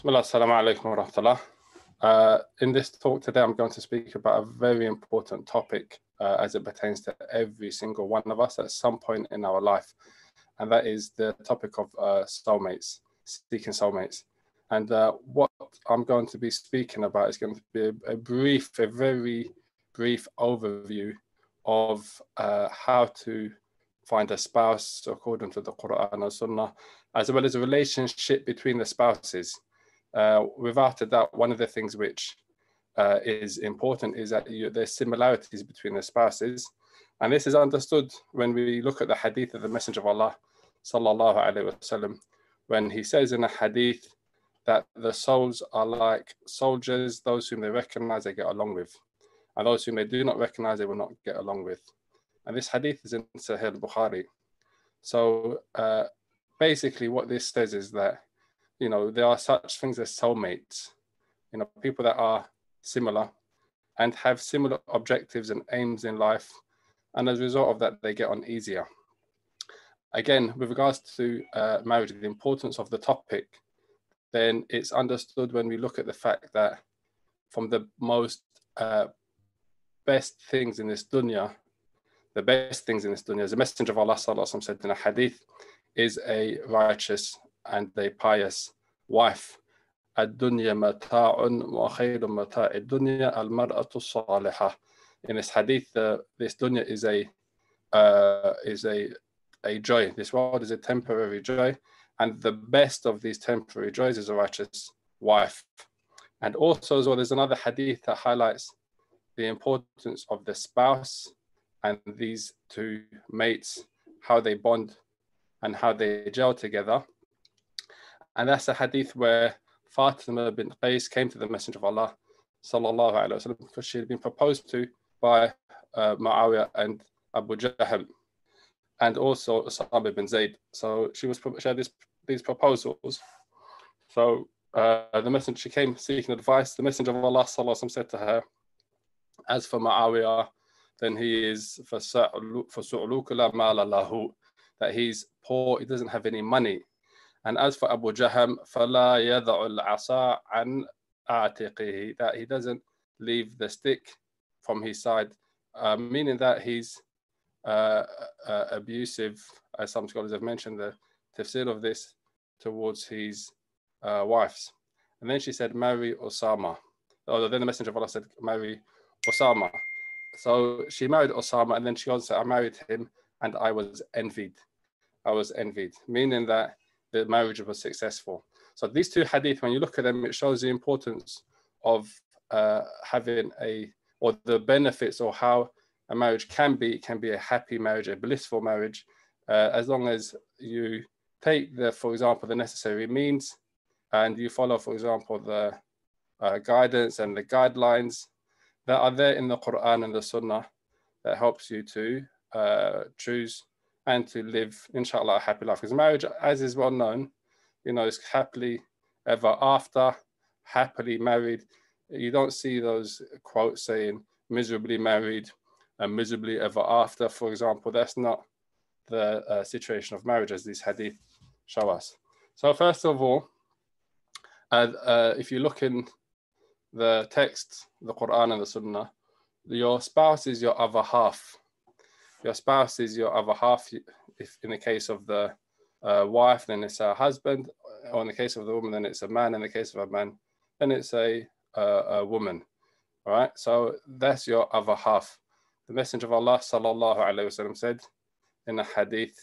Bismillah, assalamu alaikum wa rahmatullah. Uh, in this talk today, I'm going to speak about a very important topic uh, as it pertains to every single one of us at some point in our life, and that is the topic of uh, soulmates, seeking soulmates. And uh, what I'm going to be speaking about is going to be a, a brief, a very brief overview of uh, how to find a spouse according to the Quran and Sunnah, as well as a relationship between the spouses. Uh, without doubt, one of the things which uh, is important is that you, there's similarities between the spouses. And this is understood when we look at the hadith of the Messenger of Allah, sallallahu alaihi wasallam, when he says in a hadith that the souls are like soldiers, those whom they recognize, they get along with, and those whom they do not recognize, they will not get along with. And this hadith is in Sahih Bukhari. So uh, basically, what this says is that you know, there are such things as soulmates, you know, people that are similar and have similar objectives and aims in life. And as a result of that, they get on easier. Again, with regards to uh, marriage, the importance of the topic, then it's understood when we look at the fact that from the most uh, best things in this dunya, the best things in this dunya, the Messenger of Allah said in a hadith, is a righteous and a pious wife. الدنيا متاع وخير متاع الدنيا المرأة الصالحة. In this hadith, uh, this dunya is a uh, is a a joy. This world is a temporary joy, and the best of these temporary joys is a righteous wife. And also, as well, there's another hadith that highlights the importance of the spouse and these two mates, how they bond and how they gel together. And that's a hadith where Fatima bint Qais came to the Messenger of Allah sallallahu alaihi wasallam because she had been proposed to by uh, Muawiyah and Abu Jahm and also Usama bin Zayd. So she was she had this, these proposals. So uh, the messenger she came seeking advice. The Messenger of Allah sallallahu said to her, "As for Muawiyah, then he is for su'aluka ma lahu that he's poor. He doesn't have any money." And as for Abu Jaham, فَلَا يَضَعُ الْعَصَى عَنْ عَاتِقِهِ That he doesn't leave the stick from his side, uh, meaning that he's uh, uh, abusive, as some scholars have mentioned, the tafsir of this towards his uh, wives. And then she said, marry Osama. Oh, then the Messenger of Allah said, marry Osama. So she married Osama, and then she also said, I married him, and I was envied. I was envied, meaning that the marriage was successful. So these two hadith, when you look at them, it shows the importance of uh, having a, or the benefits or how a marriage can be, it can be a happy marriage, a blissful marriage, uh, as long as you take the, for example, the necessary means and you follow, for example, the uh, guidance and the guidelines that are there in the Quran and the Sunnah that helps you to uh, choose and to live, inshallah, a happy life. Because marriage, as is well known, you know, is happily ever after, happily married. You don't see those quotes saying miserably married and miserably ever after, for example. That's not the uh, situation of marriage as these hadith show us. So, first of all, uh, uh, if you look in the text, the Quran and the Sunnah, your spouse is your other half your spouse is your other half. If in the case of the uh, wife, then it's a husband, or in the case of the woman, then it's a man. In the case of a man, then it's a, a woman. All right, so that's your other half. The Messenger of Allah sallallahu wasallam said in a hadith,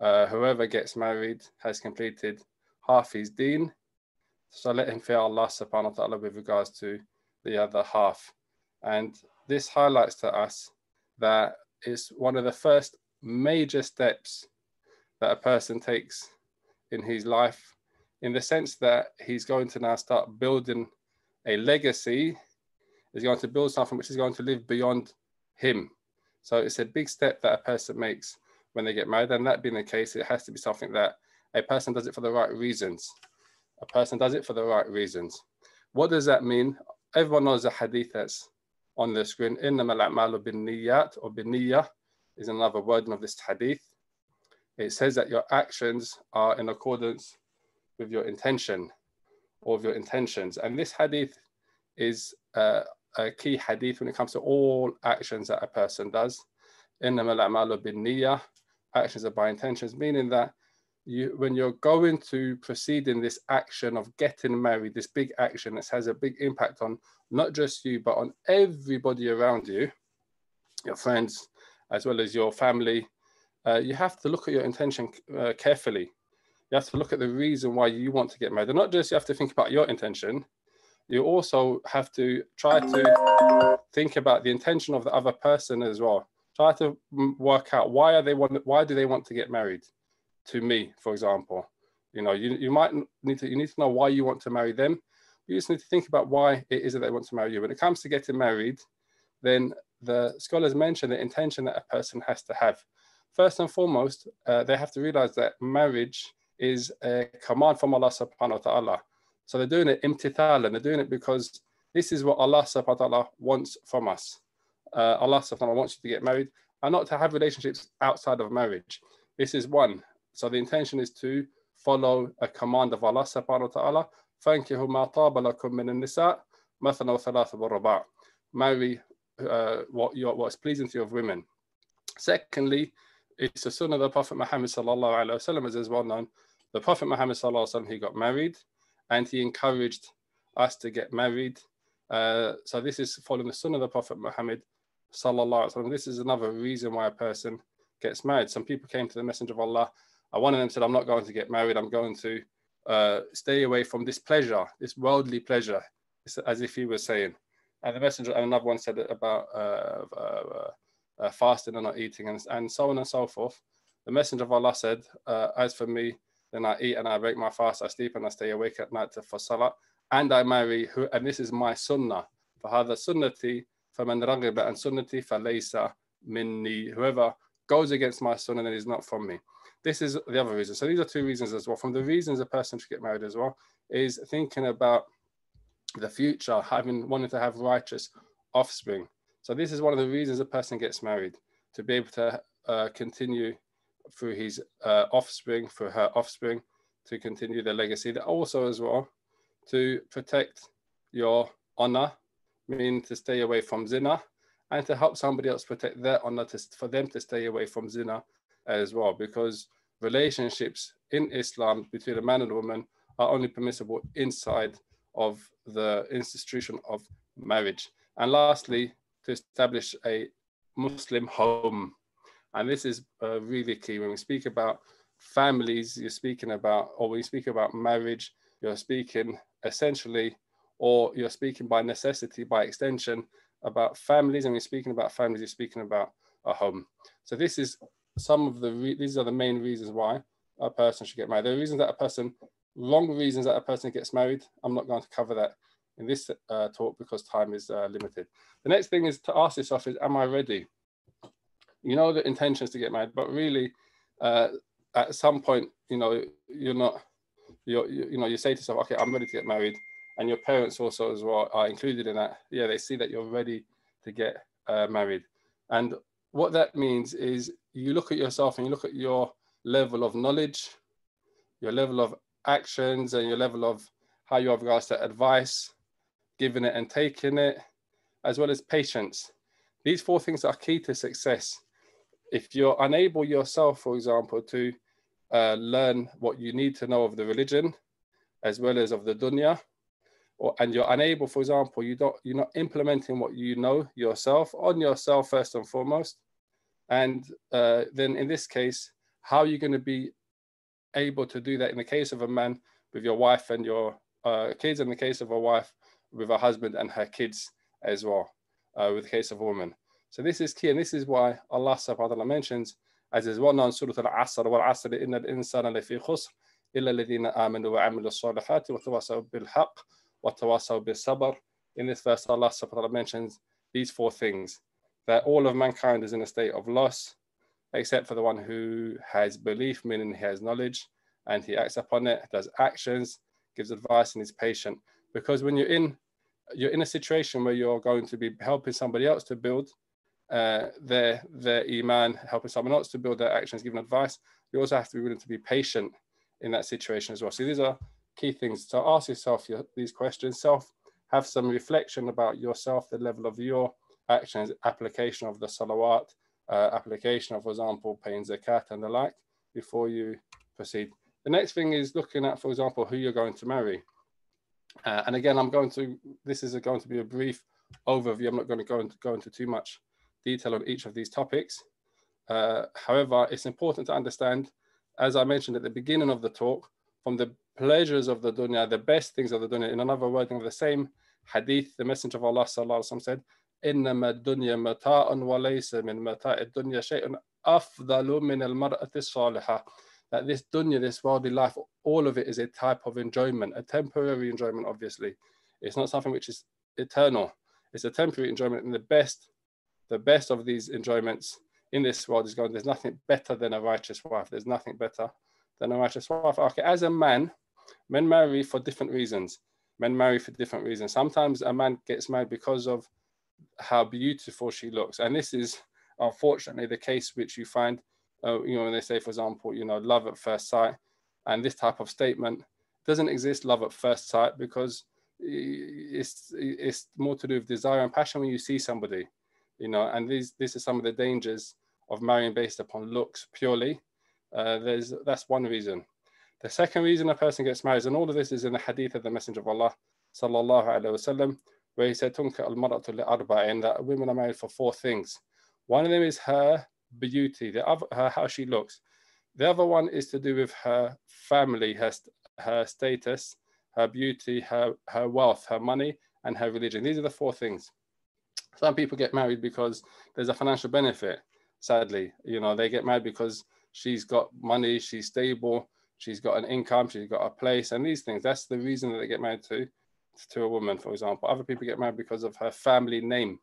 uh, whoever gets married has completed half his deen. So let him fear Allah subhanahu wa ta'ala with regards to the other half. And this highlights to us that is one of the first major steps that a person takes in his life, in the sense that he's going to now start building a legacy, is going to build something which is going to live beyond him. So it's a big step that a person makes when they get married. And that being the case, it has to be something that a person does it for the right reasons. A person does it for the right reasons. What does that mean? Everyone knows the hadith that's on the screen. إِنَّمَا الْأَعْمَالُ بِالنِّيَّاتِ or بِالنِّيَّةِ is another wording of this hadith. It says that your actions are in accordance with your intention or of your intentions. And this hadith is uh, a key hadith when it comes to all actions that a person does. Actions are by intentions, meaning that you, when you're going to proceed in this action of getting married, this big action that has a big impact on not just you, but on everybody around you, your friends, as well as your family, uh, you have to look at your intention uh, carefully. You have to look at the reason why you want to get married. And not just you have to think about your intention, you also have to try to think about the intention of the other person as well. Try to work out why are they want why do they want to get married to me, for example. You know, you, you might need to you need to know why you want to marry them. You just need to think about why it is that they want to marry you. When it comes to getting married, then the scholars mention the intention that a person has to have. First and foremost, uh, they have to realize that marriage is a command from Allah subhanahu wa ta'ala. So they're doing it imtithal and they're doing it because this is what Allah subhanahu wa ta'ala wants from us. Uh, Allah subhanahu wa ta'ala wants you to get married and not to have relationships outside of marriage. This is one. So the intention is to follow a command of Allah subhanahu wa ta'ala. fankihu Marry uh, what, your, what is pleasing to you of women. Secondly, it's the sunnah of the Prophet Muhammad sallallahu alaihi wasallam, as is well known. The Prophet Muhammad sallallahu alaihi wasallam, he got married, and he encouraged us to get married. Uh, so this is following the sunnah of the Prophet Muhammad sallallahu alaihi wasallam. This is another reason why a person gets married. Some people came to the Messenger of Allah and one of them said, "I'm not going to get married. I'm going to uh, stay away from this pleasure, this worldly pleasure," it's as if he was saying. And the Messenger, and another one said about uh, uh, uh, fasting and not eating, and, and so on and so forth. The Messenger of Allah said, uh, "As for me, then I eat and I break my fast, I sleep and I stay awake at night for salah, and I marry who, and this is my sunnah. فهذا سنتي فمن رغب عن سنتي فليس مني. Whoever goes against my sunnah then is not from me. This is the other reason. So these are two reasons as well. From the reasons a person should get married as well is thinking about the future, having wanting to have righteous offspring. So this is one of the reasons a person gets married to be able to uh, continue through his uh, offspring, through her offspring, to continue the legacy. That also, as well, to protect your honor, meaning to stay away from zina, and to help somebody else protect their honor, to, for them to stay away from zina as well, because relationships in Islam between a man and a woman are only permissible inside of the institution of marriage. And lastly, to establish a Muslim home and this is uh, really key when we speak about families, you're speaking about, or when you speak about marriage, you're speaking essentially, or you're speaking by necessity, by extension, about families. And we're speaking about families, you're speaking about a home. So this is some of the, these are the main reasons why a person should get married. The reasons that a person, wrong reasons that a person gets married, I'm not going to cover that in this uh, talk because time is uh, limited. The next thing is to ask yourself is, am I ready? you know the intentions to get married, but really, uh, at some point, you know, you're not, you're, you, you know, you say to yourself, okay, I'm ready to get married, and your parents also as well are included in that. Yeah, they see that you're ready to get uh, married, and what that means is you look at yourself and you look at your level of knowledge, your level of actions, and your level of how you have regards to advice, giving it and taking it, as well as patience. These four things are key to success if you're unable yourself, for example, to uh, learn what you need to know of the religion as well as of the dunya, or, and you're unable, for example, you don't, you're not implementing what you know yourself on yourself first and foremost, and uh, then in this case, how are you going to be able to do that in the case of a man with your wife and your uh, kids, in the case of a wife with a husband and her kids as well, uh, with the case of a woman. So this is key, and this is why Allah subhanahu wa ta'ala mentions, as is well known, Surah Al-Asr, وَالْعَصْرِ إِنَّ الْإِنسَانَ لَفِي خُسْرٍ إِلَّا الَّذِينَ آمَنُوا وَعَمِلُوا الصَّالِحَاتِ وَتَوَاصَوْا بِالْحَقِّ وَتَوَاصَوْا بِالصَّبْرِ In this verse, Allah subhanahu wa ta'ala mentions these four things, that all of mankind is in a state of loss, except for the one who has belief, meaning he has knowledge, and he acts upon it, does actions, gives advice, and is patient. Because when you're in you're in a situation where you're going to be helping somebody else to build uh, their their iman, helping someone else to build their actions, giving advice. You also have to be willing to be patient in that situation as well. So these are key things. So ask yourself your, these questions. Self, have some reflection about yourself, the level of your actions, application of the salawat, uh, application of, for example, paying zakat and the like, before you proceed. The next thing is looking at, for example, who you're going to marry. Uh, and again, I'm going to, this is a, going to be a brief overview. I'm not going to go into, go into too much detail on each of these topics. Uh, however, it's important to understand, as I mentioned at the beginning of the talk, from the pleasures of the dunya, the best things of the dunya. In another wording of the same hadith, the Messenger of Allah وسلم, said, إنما الدنيا متاع وليس من متاع الدنيا شيء أفضل من المرأة الصالحة that this dunya, this worldly life, all of it is a type of enjoyment, a temporary enjoyment, obviously. It's not something which is eternal. It's a temporary enjoyment. And the best, the best of these enjoyments in this world is going, there's nothing better than a righteous wife. There's nothing better than a righteous wife. Okay, as a man, men marry for different reasons. Men marry for different reasons. Sometimes a man gets married because of how beautiful she looks. And this is unfortunately the case which you find uh, you know, when they say, for example, you know, love at first sight, and this type of statement doesn't exist love at first sight because it's it's more to do with desire and passion when you see somebody, you know, and these this is some of the dangers of marrying based upon looks purely. Uh, there's that's one reason. The second reason a person gets married, and all of this is in the hadith of the Messenger of Allah, sallallahu alaihi wasallam, where he said, "Tunka al maratu li that women are married for four things. One of them is her beauty, the other, her, how she looks. The other one is to do with her family, her, her status, her beauty, her, her wealth, her money, and her religion. These are the four things. Some people get married because there's a financial benefit, sadly. You know, they get married because she's got money, she's stable, she's got an income, she's got a place, and these things. That's the reason that they get married to, to a woman, for example. Other people get married because of her family name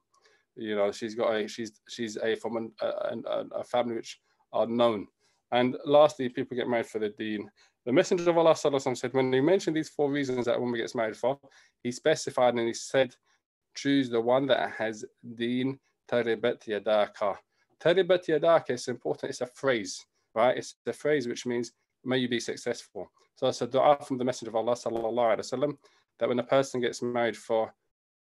you know, she's got a she's she's a from an, a, a family which are known. And lastly, people get married for the deen. The Messenger of Allah said, when he mentioned these four reasons that a woman gets married for, he specified and he said, choose the one that has deen taribat yadaka. Taribat yadaka is important. It's a phrase, right? It's a phrase which means, may you be successful. So it's a dua from the Messenger of Allah sallallahu alaihi wasallam that when a person gets married for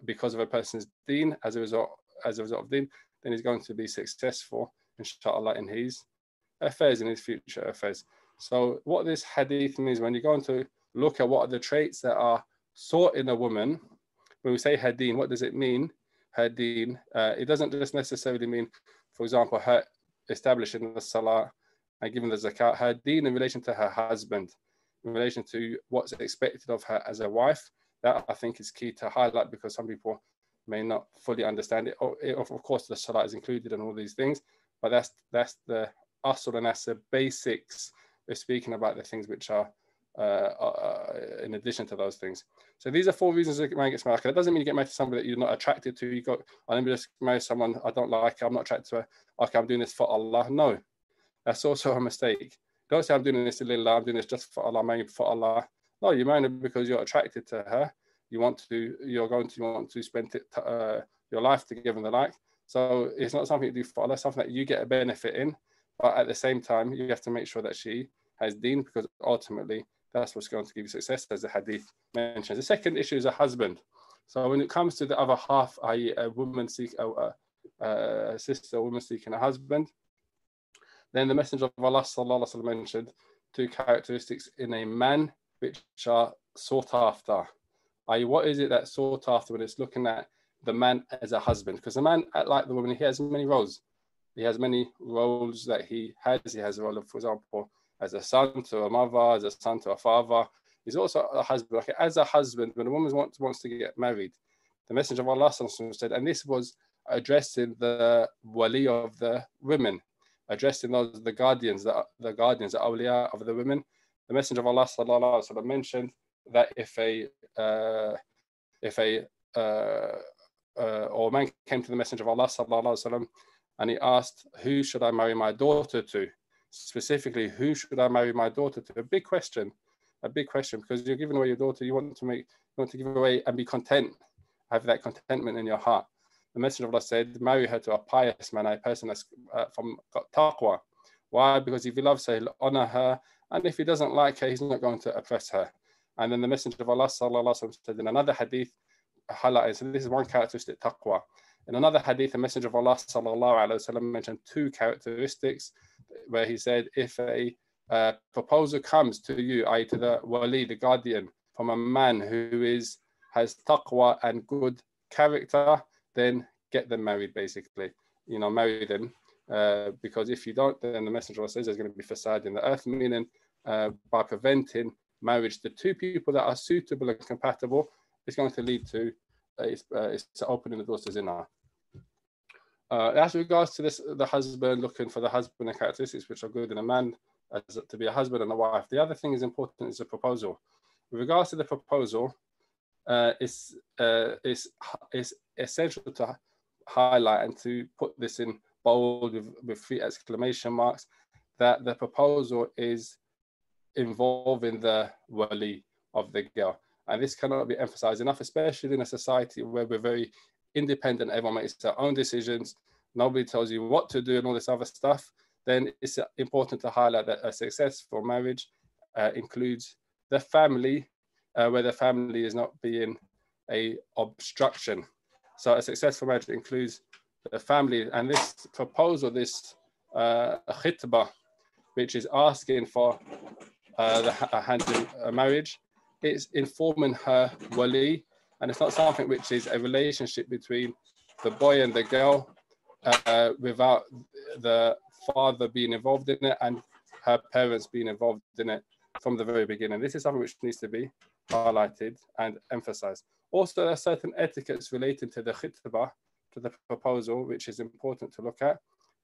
because of a person's deen as a result as a result of them, then he's going to be successful, inshallah, in his affairs, in his future affairs. So, what this hadith means when you're going to look at what are the traits that are sought in a woman, when we say hadeen, what does it mean? Hadeen, uh, it doesn't just necessarily mean, for example, her establishing the salah and giving the zakat, her deen in relation to her husband, in relation to what's expected of her as a wife. That I think is key to highlight because some people may not fully understand it. Of, of course, the salah is included and all these things, but that's that's the asl and that's the basics. We're speaking about the things which are uh, uh, in addition to those things. So these are four reasons a man gets married. That doesn't mean you get married to somebody that you're not attracted to. You got, I'm me just marry someone I don't like. I'm not attracted to her. Okay, I'm doing this for Allah. No, that's also a mistake. Don't say I'm doing this to Allah. I'm doing this just for Allah. For Allah. No, you're marrying because you're attracted to her you want to you're going to want to spend it, uh, your life together and the like. So it's not something you do for Allah, something that you get a benefit in, but at the same time you have to make sure that she has deen because ultimately that's what's going to give you success, as the hadith mentions. The second issue is a husband. So when it comes to the other half, i.e., a woman seek a, a, sister, a woman seeking a husband, then the Messenger of Allah sallallahu mentioned two characteristics in a man which are sought after i.e., what is it that's sought after when it's looking at the man as a husband? Because the man, like the woman, he has many roles. He has many roles that he has. He has a role, of, for example, as a son to a mother, as a son to a father. He's also a husband. Okay, as a husband, when a woman wants, wants to get married, the Messenger of Allah said, and this was addressing the wali of the women, addressing those the guardians, the, the guardians, the awliya of the women. The Messenger of Allah sallallahu alaihi wasallam mentioned that if a uh, if a uh, uh, or man came to the Messenger of Allah sallallahu alaihi wasallam and he asked, "Who should I marry my daughter to?" Specifically, who should I marry my daughter to? A big question, a big question, because you're giving away your daughter. You want to make, you want to give away and be content, have that contentment in your heart. The Messenger of Allah said, "Marry her to a pious man, a person that's uh, from got taqwa." Why? Because if he loves her, he'll honor her, and if he doesn't like her, he's not going to oppress her. And then the Messenger of Allah sallallahu said in another hadith, highlighted, so this is one characteristic taqwa. In another hadith, the Messenger of Allah sallallahu mentioned two characteristics where he said, if a uh, proposal comes to you, i.e. to the wali, the guardian, from a man who is has taqwa and good character, then get them married, basically. You know, marry them. Uh, because if you don't, then the Messenger says there's going to be fasad in the earth, meaning uh, by preventing marriage to two people that are suitable and compatible, it's going to lead to uh, it's, uh, it's opening the doors to zina. Uh, as regards to this, the husband looking for the husband and characteristics which are good in a man as to be a husband and a wife. The other thing is important is the proposal. With regards to the proposal, uh, it's, uh, it's, it's essential to highlight and to put this in bold with, with three exclamation marks that the proposal is involving the wali of the girl. And this cannot be emphasized enough, especially in a society where we're very independent, everyone makes their own decisions, nobody tells you what to do and all this other stuff, then it's important to highlight that a successful marriage uh, includes the family, uh, where the family is not being a obstruction. So a successful marriage includes the family, and this proposal, this uh, which is asking for uh, the hand in a marriage, it's informing her wali, and it's not something which is a relationship between the boy and the girl uh, without the father being involved in it and her parents being involved in it from the very beginning. This is something which needs to be highlighted and emphasized. Also, there are certain etiquettes relating to the khitbah, to the proposal, which is important to look at.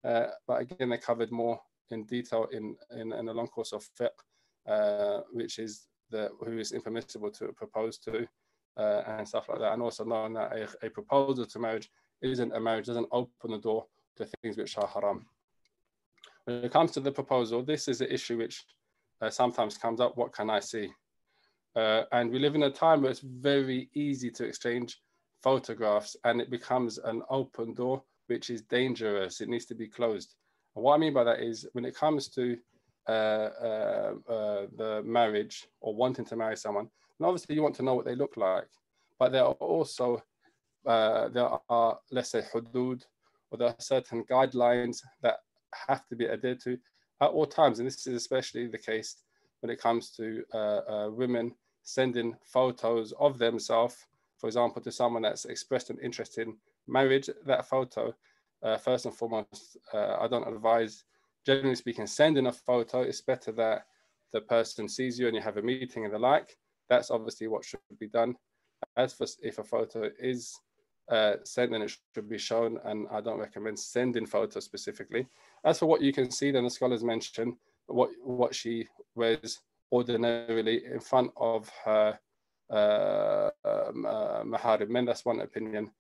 Uh, but again, they're covered more in detail in, in, in a long course of fiqh, uh, which is the who is impermissible to propose to uh, and stuff like that. And also knowing that a, a proposal to marriage isn't a marriage, doesn't open the door to things which are haram. When it comes to the proposal, this is an issue which uh, sometimes comes up. What can I see? Uh, and we live in a time where it's very easy to exchange photographs and it becomes an open door, which is dangerous. It needs to be closed. And what I mean by that is when it comes to uh, uh, uh the marriage or wanting to marry someone, and obviously you want to know what they look like, but there are also, uh, there are, let's say, hudud, or there are certain guidelines that have to be adhered to at all times. And this is especially the case when it comes to uh, women sending photos of themselves, for example, to someone that's expressed an interest in marriage, that photo, uh, first and foremost, uh, I don't advise, generally speaking, sending a photo. It's better that the person sees you and you have a meeting and the like. That's obviously what should be done. As for if a photo is uh, sent, then it should be shown, and I don't recommend sending photos specifically. As for what you can see, then the scholars mention what what she wears ordinarily in front of her uh, um, uh. That's one opinion.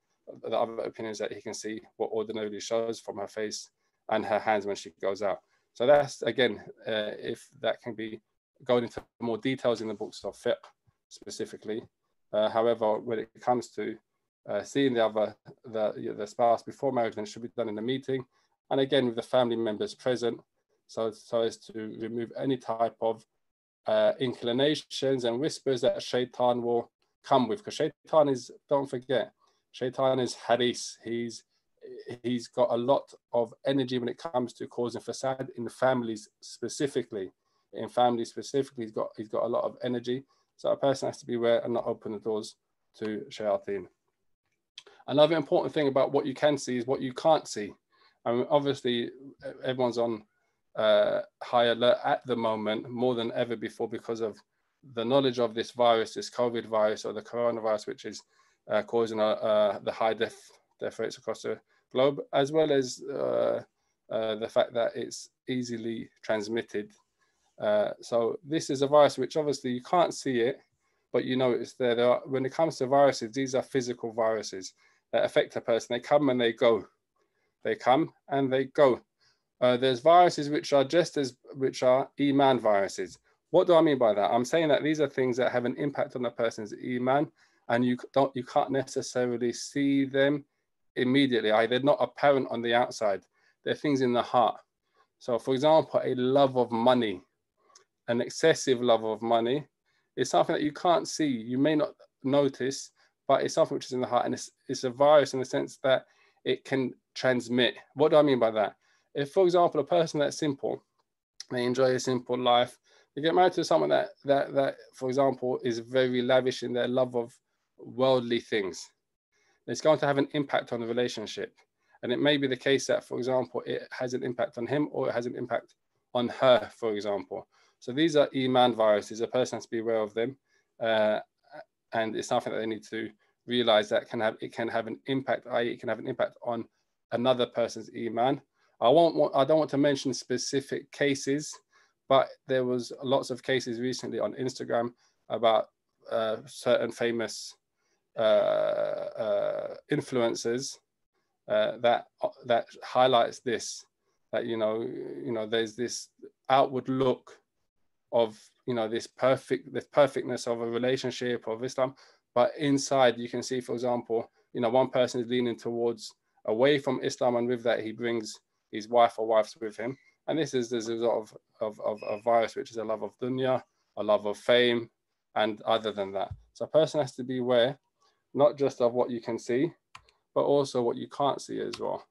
The other opinion is that he can see what ordinarily shows from her face and her hands when she goes out. So that's again, uh, if that can be going into more details in the books of fiqh specifically. Uh, however, when it comes to uh, seeing the other the the spouse before marriage, then it should be done in a meeting, and again with the family members present, so so as to remove any type of uh, inclinations and whispers that shaitan will come with. Because shaitan is, don't forget, shaitan is haris. He's he's got a lot of energy when it comes to causing fasad in families specifically. In families specifically, he's got he's got a lot of energy. So a person has to be aware and not open the doors to shayateen. Another important thing about what you can see is what you can't see. I mean, obviously, everyone's on uh, high alert at the moment more than ever before because of the knowledge of this virus, this COVID virus or the coronavirus, which is uh, causing uh, uh the high death, death rates across the globe, as well as uh, uh, the fact that it's easily transmitted. so this is a virus which obviously you can't see it, but you know it's there. there are, when it comes to viruses, these are physical viruses that affect a person. They come and they go. They come and they go. Uh, there's viruses which are just as which are iman viruses. What do I mean by that? I'm saying that these are things that have an impact on a person's iman, and you don't you can't necessarily see them immediately. They're not apparent on the outside. They're things in the heart. So, for example, a love of money, an excessive love of money, It's something that you can't see. You may not notice, but it's something which is in the heart, and it's it's a virus in the sense that it can transmit. What do I mean by that? If, for example, a person that's simple, they enjoy a simple life, they get married to someone that that that, for example, is very lavish in their love of worldly things, it's going to have an impact on the relationship. And it may be the case that, for example, it has an impact on him or it has an impact on her, for example. So these are Iman viruses. A person has to be aware of them. Uh, and it's something that they need to realize that can have it can have an impact, i.e., it can have an impact on another person's Iman. I won't want, I don't want to mention specific cases, but there was lots of cases recently on Instagram about uh, certain famous uh, uh, influencers uh, that that highlights this that you know you know there's this outward look of you know this perfect this perfectness of a relationship of Islam, but inside you can see, for example, you know one person is leaning towards away from Islam, and with that he brings his wife or wives with him, and this is as a result of, of, of a virus which is a love of dunya, a love of fame, and other than that. So a person has to be aware, not just of what you can see, but also what you can't see as well.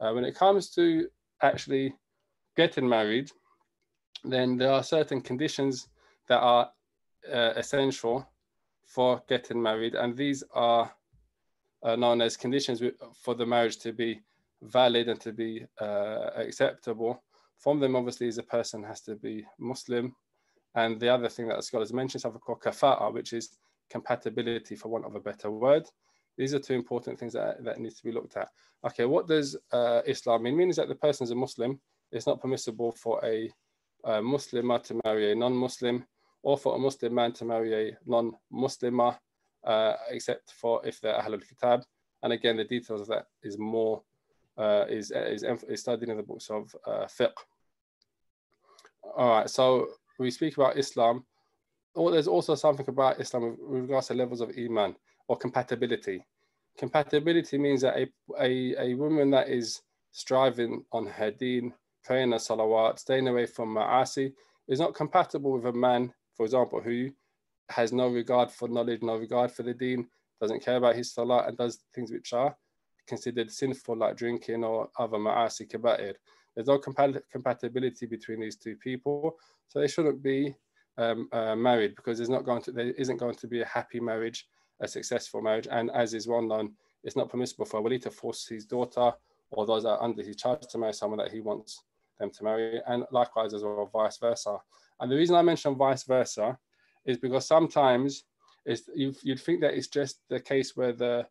Uh, when it comes to actually getting married, then there are certain conditions that are uh, essential for getting married, and these are uh, known as conditions for the marriage to be valid and to be uh, acceptable. From them, obviously, is a person has to be Muslim, and the other thing that the scholars mention is something called kafa'a, which is compatibility, for want of a better word. These are two important things that, that need to be looked at. Okay, what does uh, Islam mean? It means that the person is a Muslim. It's not permissible for a, a Muslimah to marry a non-Muslim or for a Muslim man to marry a non-Muslimah, uh, except for if they're Ahlul Kitab. And again, the details of that is more uh, is, is, is studied in the books of uh, fiqh. All right, so we speak about Islam. There's also something about Islam with regards to levels of iman or compatibility. Compatibility means that a, a, a woman that is striving on her deen, praying a salawat, staying away from ma'asi, is not compatible with a man, for example, who has no regard for knowledge, no regard for the deen, doesn't care about his salah, and does things which are considered sinful, like drinking or other ma'asi kaba'ir. There's no compat- compatibility between these two people, so they shouldn't be um, uh, married because there's not going to there isn't going to be a happy marriage a successful marriage. And as is well known, it's not permissible for a wali to force his daughter or those that are under his charge to marry someone that he wants them to marry. And likewise as well, vice versa. And the reason I mention vice versa is because sometimes is you'd think that it's just the case where the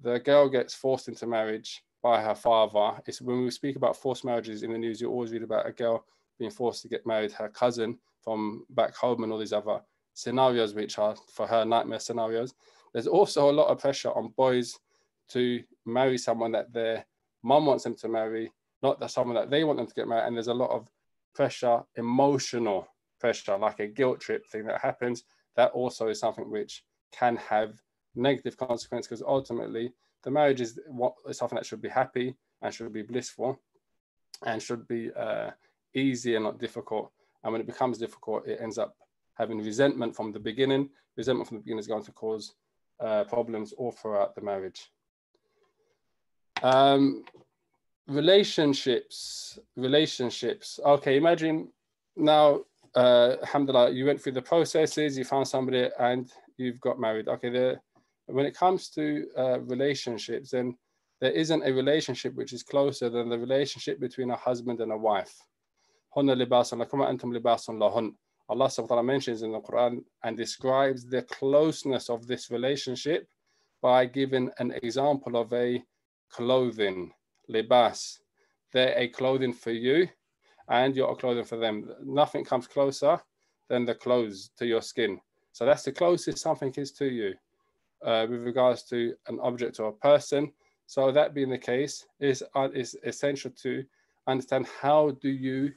the girl gets forced into marriage by her father. It's when we speak about forced marriages in the news, you always read about a girl being forced to get married her cousin from back home and all these other scenarios which are for her nightmare scenarios. There's also a lot of pressure on boys to marry someone that their mum wants them to marry, not that someone that they want them to get married. And there's a lot of pressure, emotional pressure, like a guilt trip thing that happens. That also is something which can have negative consequence because ultimately the marriage is what is something that should be happy and should be blissful and should be uh, easy and not difficult. And when it becomes difficult, it ends up having resentment from the beginning. Resentment from the beginning is going to cause uh, problems all throughout the marriage. Um, relationships, relationships. Okay, imagine now, uh, alhamdulillah, you went through the processes, you found somebody and you've got married. Okay, the, when it comes to uh, relationships, then there isn't a relationship which is closer than the relationship between a husband and a wife. Allah subhanahu wa ta'ala mentions in the Quran and describes the closeness of this relationship by giving an example of a clothing, libas. They're a clothing for you and you're a clothing for them. Nothing comes closer than the clothes to your skin. So that's the closest something is to you uh, with regards to an object or a person. So that being the case, is uh, is essential to understand how do you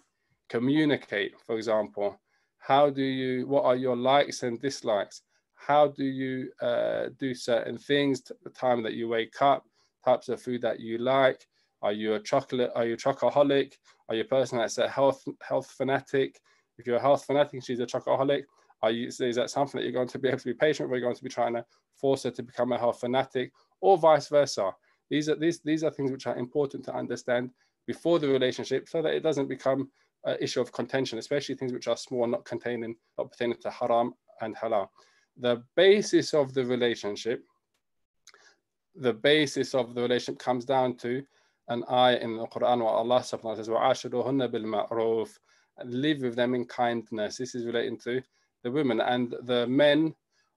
communicate, for example, how do you what are your likes and dislikes? How do you uh, do certain things the time that you wake up types of food that you like? Are you a chocolate are you a chocoholic? Are you a person that's a health health fanatic? If you're a health fanatic she's a chocoholic Are you, is that something that you're going to be able to be patient with? Are you going to be trying to force her to become a health fanatic or vice versa? These are, these, these are things which are important to understand before the relationship so that it doesn't become an issue of contention, especially things which are small, not containing, not pertaining to haram and halal. The basis of the relationship, the basis of the relationship comes down to an ayah in the Quran where Allah subhanahu wa ta'ala says, وَعَاشِرُهُنَّ بِالْمَعْرُوفِ Live with them in kindness. This is relating to the women. And the men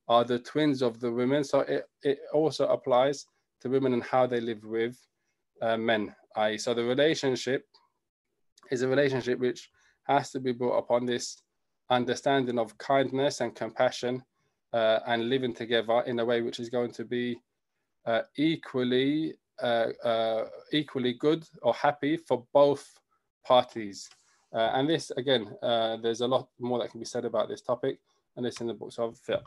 are the twins of the women. So it, it also applies to women and how they live with uh, men. I so the relationship is a relationship which has to be built upon this understanding of kindness and compassion uh, and living together in a way which is going to be uh, equally uh, uh equally good or happy for both parties. Uh, and this again, uh, there's a lot more that can be said about this topic, and this in the books of fiqh.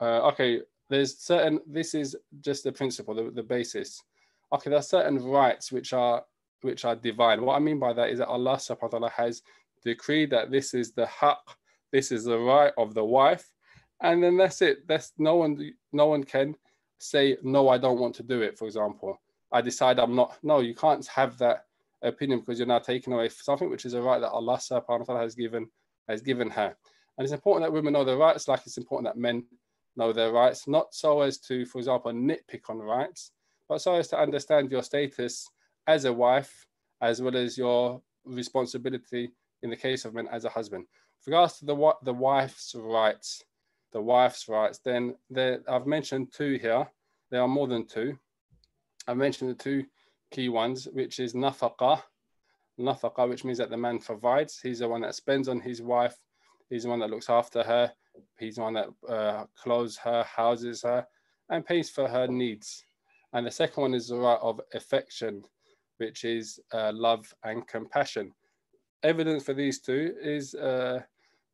okay, there's certain. This is just the principle, the, the basis okay, there are certain rights which are which are divine. What I mean by that is that Allah subhanahu wa ta'ala has decreed that this is the haq, this is the right of the wife, and then that's it. That's no one no one can say, no, I don't want to do it, for example. I decide I'm not. No, you can't have that opinion because you're now taking away something which is a right that Allah subhanahu wa ta'ala has given has given her. And it's important that women know their rights, like it's important that men know their rights, not so as to, for example, nitpick on rights, but so as to understand your status as a wife, as well as your responsibility in the case of men as a husband. With regards to the the wife's rights, the wife's rights, then there, I've mentioned two here. There are more than two. I've mentioned the two key ones, which is nafaqa, nafaqa, which means that the man provides. He's the one that spends on his wife. He's the one that looks after her. He's the one that uh, clothes her, houses her, and pays for her needs. And the second one is the right of affection, which is uh, love and compassion. Evidence for these two is uh,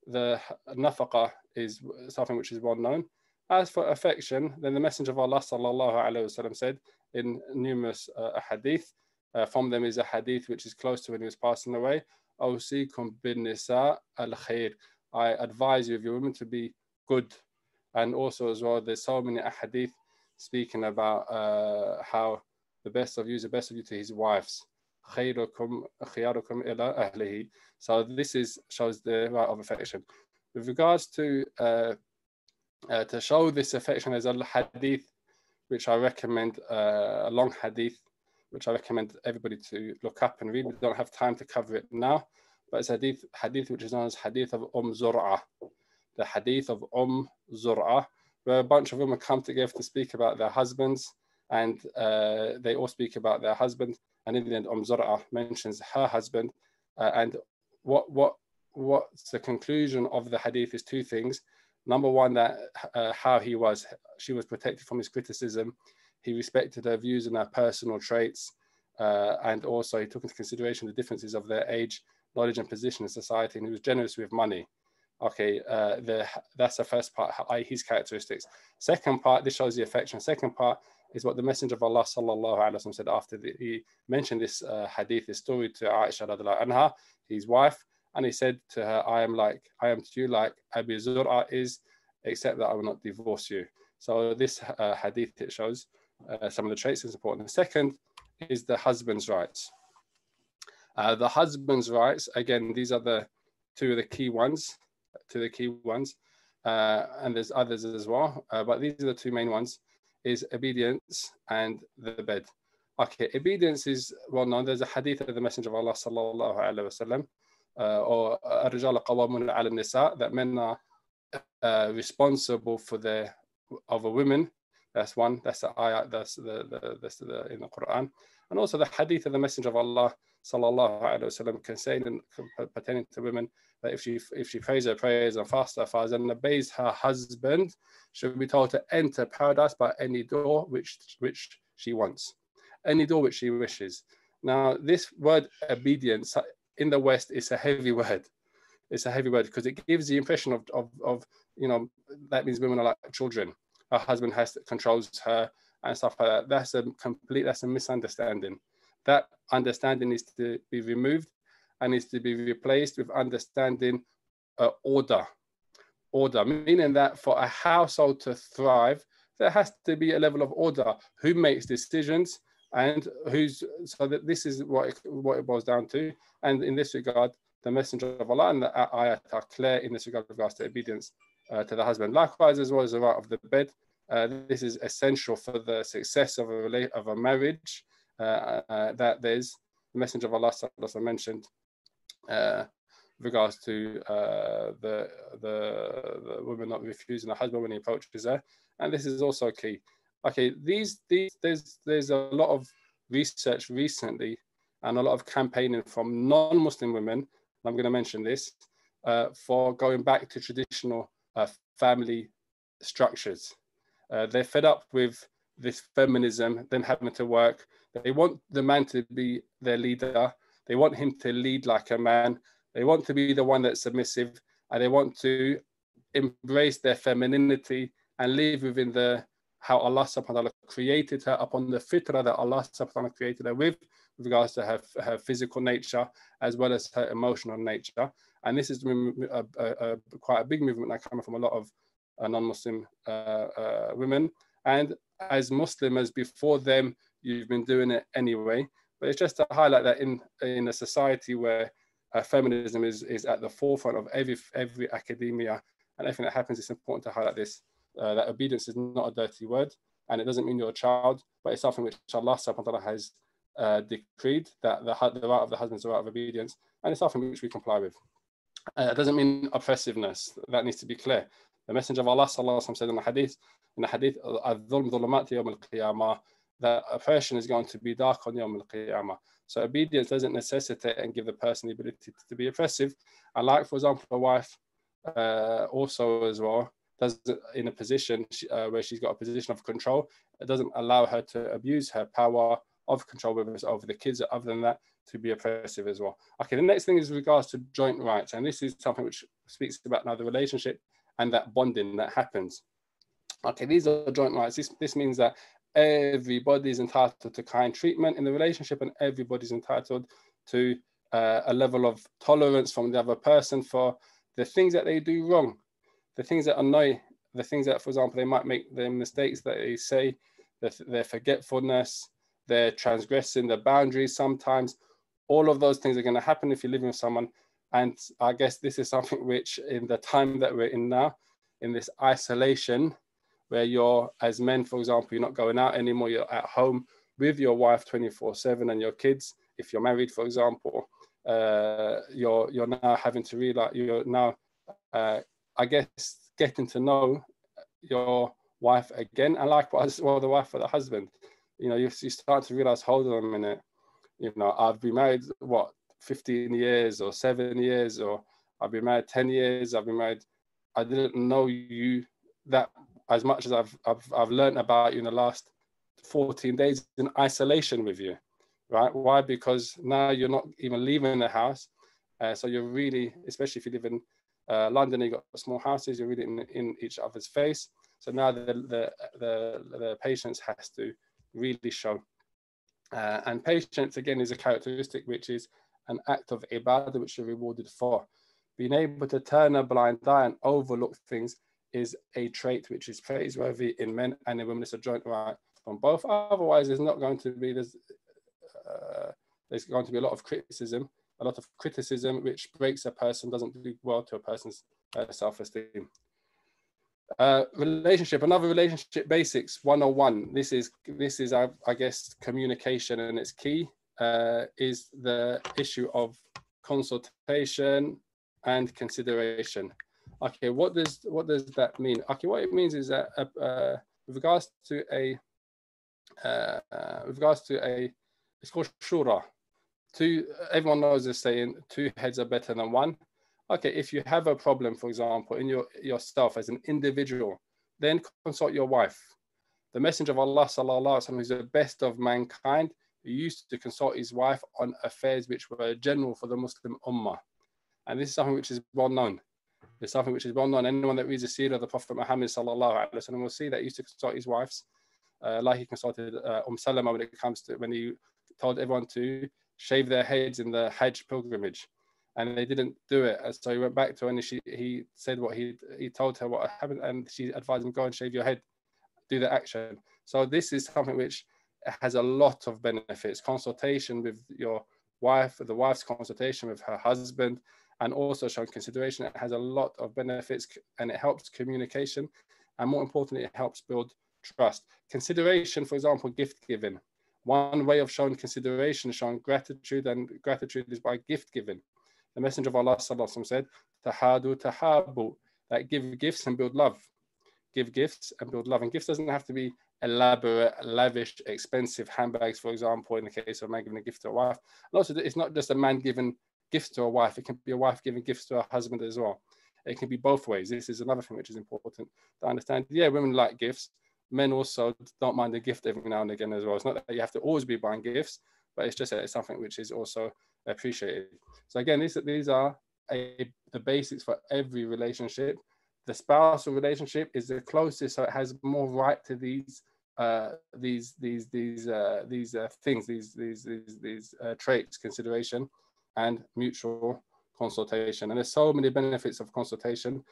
the nafaqa is something which is well known. As for affection, then the Messenger of Allah sallallahu alaihi wasallam said, in numerous uh, hadith, uh, from them is a hadith which is close to when he was passing away. أوصيكم بالنساء الخير. I advise you of your women to be good. And also as well, there's so many hadith speaking about uh, how the best of you is the best of you to his wives. So this is shows the right of affection. With regards to uh, uh, to show this affection, there's a hadith which I recommend, uh, a long hadith, which I recommend everybody to look up and read. We don't have time to cover it now, but it's a hadith, hadith which is known as hadith of Umm Zur'ah. The hadith of Umm Zur'ah, where a bunch of women come together to speak about their husbands, and uh, they all speak about their husband. And in the end, Umm Zur'a mentions her husband. Uh, and what what what's the conclusion of the hadith is two things. Number one, that uh, how he was, she was protected from his criticism. He respected her views and her personal traits, uh, and also he took into consideration the differences of their age, knowledge, and position in society. And he was generous with money okay, uh, the, that's the first part, his characteristics. Second part, this shows the affection. Second part is what the Messenger of Allah sallallahu alaihi wasallam said after the, he mentioned this uh, hadith, this story to Aisha anha, his wife, and he said to her, "I am like, I am to you like Abi Zur'a is, except that I will not divorce you." So this uh, hadith it shows uh, some of the traits is important. The second is the husband's rights. Uh, the husband's rights, again, these are the two of the key ones two of the key ones, uh, and there's others as well, uh, but these are the two main ones: is obedience and the bed. Okay, obedience is well known. There's a hadith of the Messenger of Allah sallallahu alaihi wasallam, or الرجال قوامون على النساء that men are uh, responsible for the of a women. That's one. That's the ayah. That's the, the that's the in the Quran, and also the hadith of the Messenger of Allah sallallahu alaihi wasallam concerning pertaining to women that if she if she prays her prayers and fasts her fasts and obeys her husband, she'll be told to enter paradise by any door which which she wants, any door which she wishes. Now, this word obedience in the West it's a heavy word. It's a heavy word because it gives the impression of, of, of you know that means women are like children. Her husband has to, controls her and stuff like that. That's a complete that's a misunderstanding. That understanding needs to be removed and needs to be replaced with understanding uh, order. order, meaning that for a household to thrive, there has to be a level of order. Who makes decisions and who's so that this is what it, what it boils down to. And in this regard, the messenger of Allah and the ayat are clear in this regard regards to obedience uh, to the husband. Likewise, as well as the right of the bed, uh, this is essential for the success of a of a marriage. Uh, uh that there's the messenger of Allah also mentioned uh, regards to uh, the, the the woman not refusing the husband when he approaches her, and this is also key. Okay, these these there's there's a lot of research recently and a lot of campaigning from non-Muslim women. I'm going to mention this uh, for going back to traditional uh, family structures. Uh, they're fed up with this feminism, them having to work. They want the man to be their leader. They want him to lead like a man. They want to be the one that's submissive and they want to embrace their femininity and live within the how Allah subhanahu wa ta'ala created her upon the fitrah that Allah subhanahu wa ta'ala created her with, with regards to her, her physical nature as well as her emotional nature. And this is a, a, a quite a big movement that comes from a lot of uh, non-Muslim uh, uh, women. And as Muslims before them, you've been doing it anyway. But it's just to highlight that in, in a society where uh, feminism is, is at the forefront of every every academia and everything that happens. It's important to highlight this uh, that obedience is not a dirty word, and it doesn't mean you're a child, but it's something which Allah subhanahu wa ta'ala has uh, decreed that the, the right of the husband is the right of obedience, and it's something which we comply with. Uh, it doesn't mean oppressiveness. That needs to be clear. The Messenger of Allah sallallahu said in the hadith, in the hadith, that oppression is going to be dark on Yawm al-Qiyamah. So obedience doesn't necessitate and give the person the ability to, to be oppressive. And like, for example, a wife uh, also as well does in a position uh, where she's got a position of control, it doesn't allow her to abuse her power of control over the kids. Other than that, to be oppressive as well. Okay, the next thing is regards to joint rights, and this is something which speaks about now the relationship and that bonding that happens. Okay, these are joint rights. This, this means that everybody is entitled to kind treatment in the relationship and everybody's entitled to uh, a level of tolerance from the other person for the things that they do wrong, the things that annoy, the things that, for example, they might make the mistakes that they say, their, their forgetfulness, they're transgressing the boundaries sometimes. All of those things are going to happen if you're living with someone. And I guess this is something which, in the time that we're in now, in this isolation, where you're as men, for example, you're not going out anymore, you're at home with your wife 24-7 and your kids, if you're married, for example, uh, you're you're now having to realize you're now uh, I guess getting to know your wife again and likewise well the wife or the husband. You know, you, you start to realize, hold on a minute, you know, I've been married what 15 years or seven years, or I've been married 10 years, I've been married, I didn't know you that as much as I've, I've, I've learned about you in the last 14 days in isolation with you, right? Why? Because now you're not even leaving the house. Uh, so you're really, especially if you live in uh, London, you've got small houses, you're really in, each other's face. So now the, the, the, the patience has to really show. Uh, and patience, again, is a characteristic which is an act of ibadah which you're rewarded for. Being able to turn a blind eye and overlook things is a trait which is praiseworthy in men and in women. It's a joint right from both. Otherwise, there's not going to be there's uh, there's going to be a lot of criticism, a lot of criticism which breaks a person, doesn't do well to a person's uh, self-esteem. Uh, relationship, another relationship basics 101. This is this is I, I guess communication and its key uh, is the issue of consultation and consideration okay what does what does that mean okay what it means is that uh, uh, with regards to a uh, with regards to a it's called shura two everyone knows the saying two heads are better than one. Okay if you have a problem for example in your yourself as an individual then consult your wife. The messenger of allah sallallahu alaihi who's the best of mankind he used to consult his wife on affairs which were general for the muslim ummah. And this is something which is well known. It's something which is well known. Anyone that reads the seerah of the Prophet Muhammad sallallahu alaihi wasallam will see that he used to consult his wives, uh, like he consulted uh, Umm Salama when it comes to when he told everyone to shave their heads in the Hajj pilgrimage. and they didn't do it. So he went back to her and she, he said what he he told her what happened, and she advised him go and shave your head, do the action. So this is something which has a lot of benefits. Consultation with your wife, the wife's consultation with her husband, and also showing consideration. It has a lot of benefits and it helps communication, and more importantly, it helps build trust. Consideration, for example, gift giving. One way of showing consideration, showing gratitude, and gratitude is by gift giving. The Messenger of Allah said, Tahadu tahabu, that give gifts and build love. Give gifts and build love. And gifts doesn't have to be elaborate, lavish, expensive handbags, for example, in the case of a man giving a gift to a wife. And also, it's not just a man giving gifts to a wife, it can be a wife giving gifts to her husband as well. It can be both ways. This is another thing which is important to understand. Yeah, women like gifts. Men also don't mind a gift every now and again as well. It's not that you have to always be buying gifts, but it's just it's something which is also appreciated. So again, these, these are a, the basics for every relationship. The spousal relationship is the closest, so it has more right to these uh, these these these uh, these uh, things, these these these, these uh, traits, consideration, and mutual consultation. And there's so many benefits of consultation.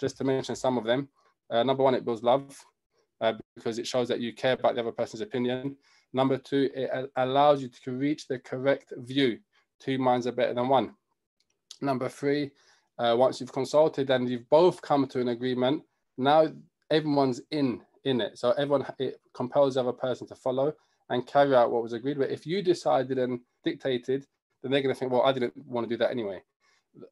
Just to mention some of them. Uh, number one, it builds love uh, because it shows that you care about the other person's opinion. Number two, it allows you to reach the correct view two minds are better than one. Number three, uh, once you've consulted and you've both come to an agreement, now everyone's in in it. So everyone it compels the other person to follow and carry out what was agreed. But if you decided and dictated, then they're going to think, well, I didn't want to do that anyway.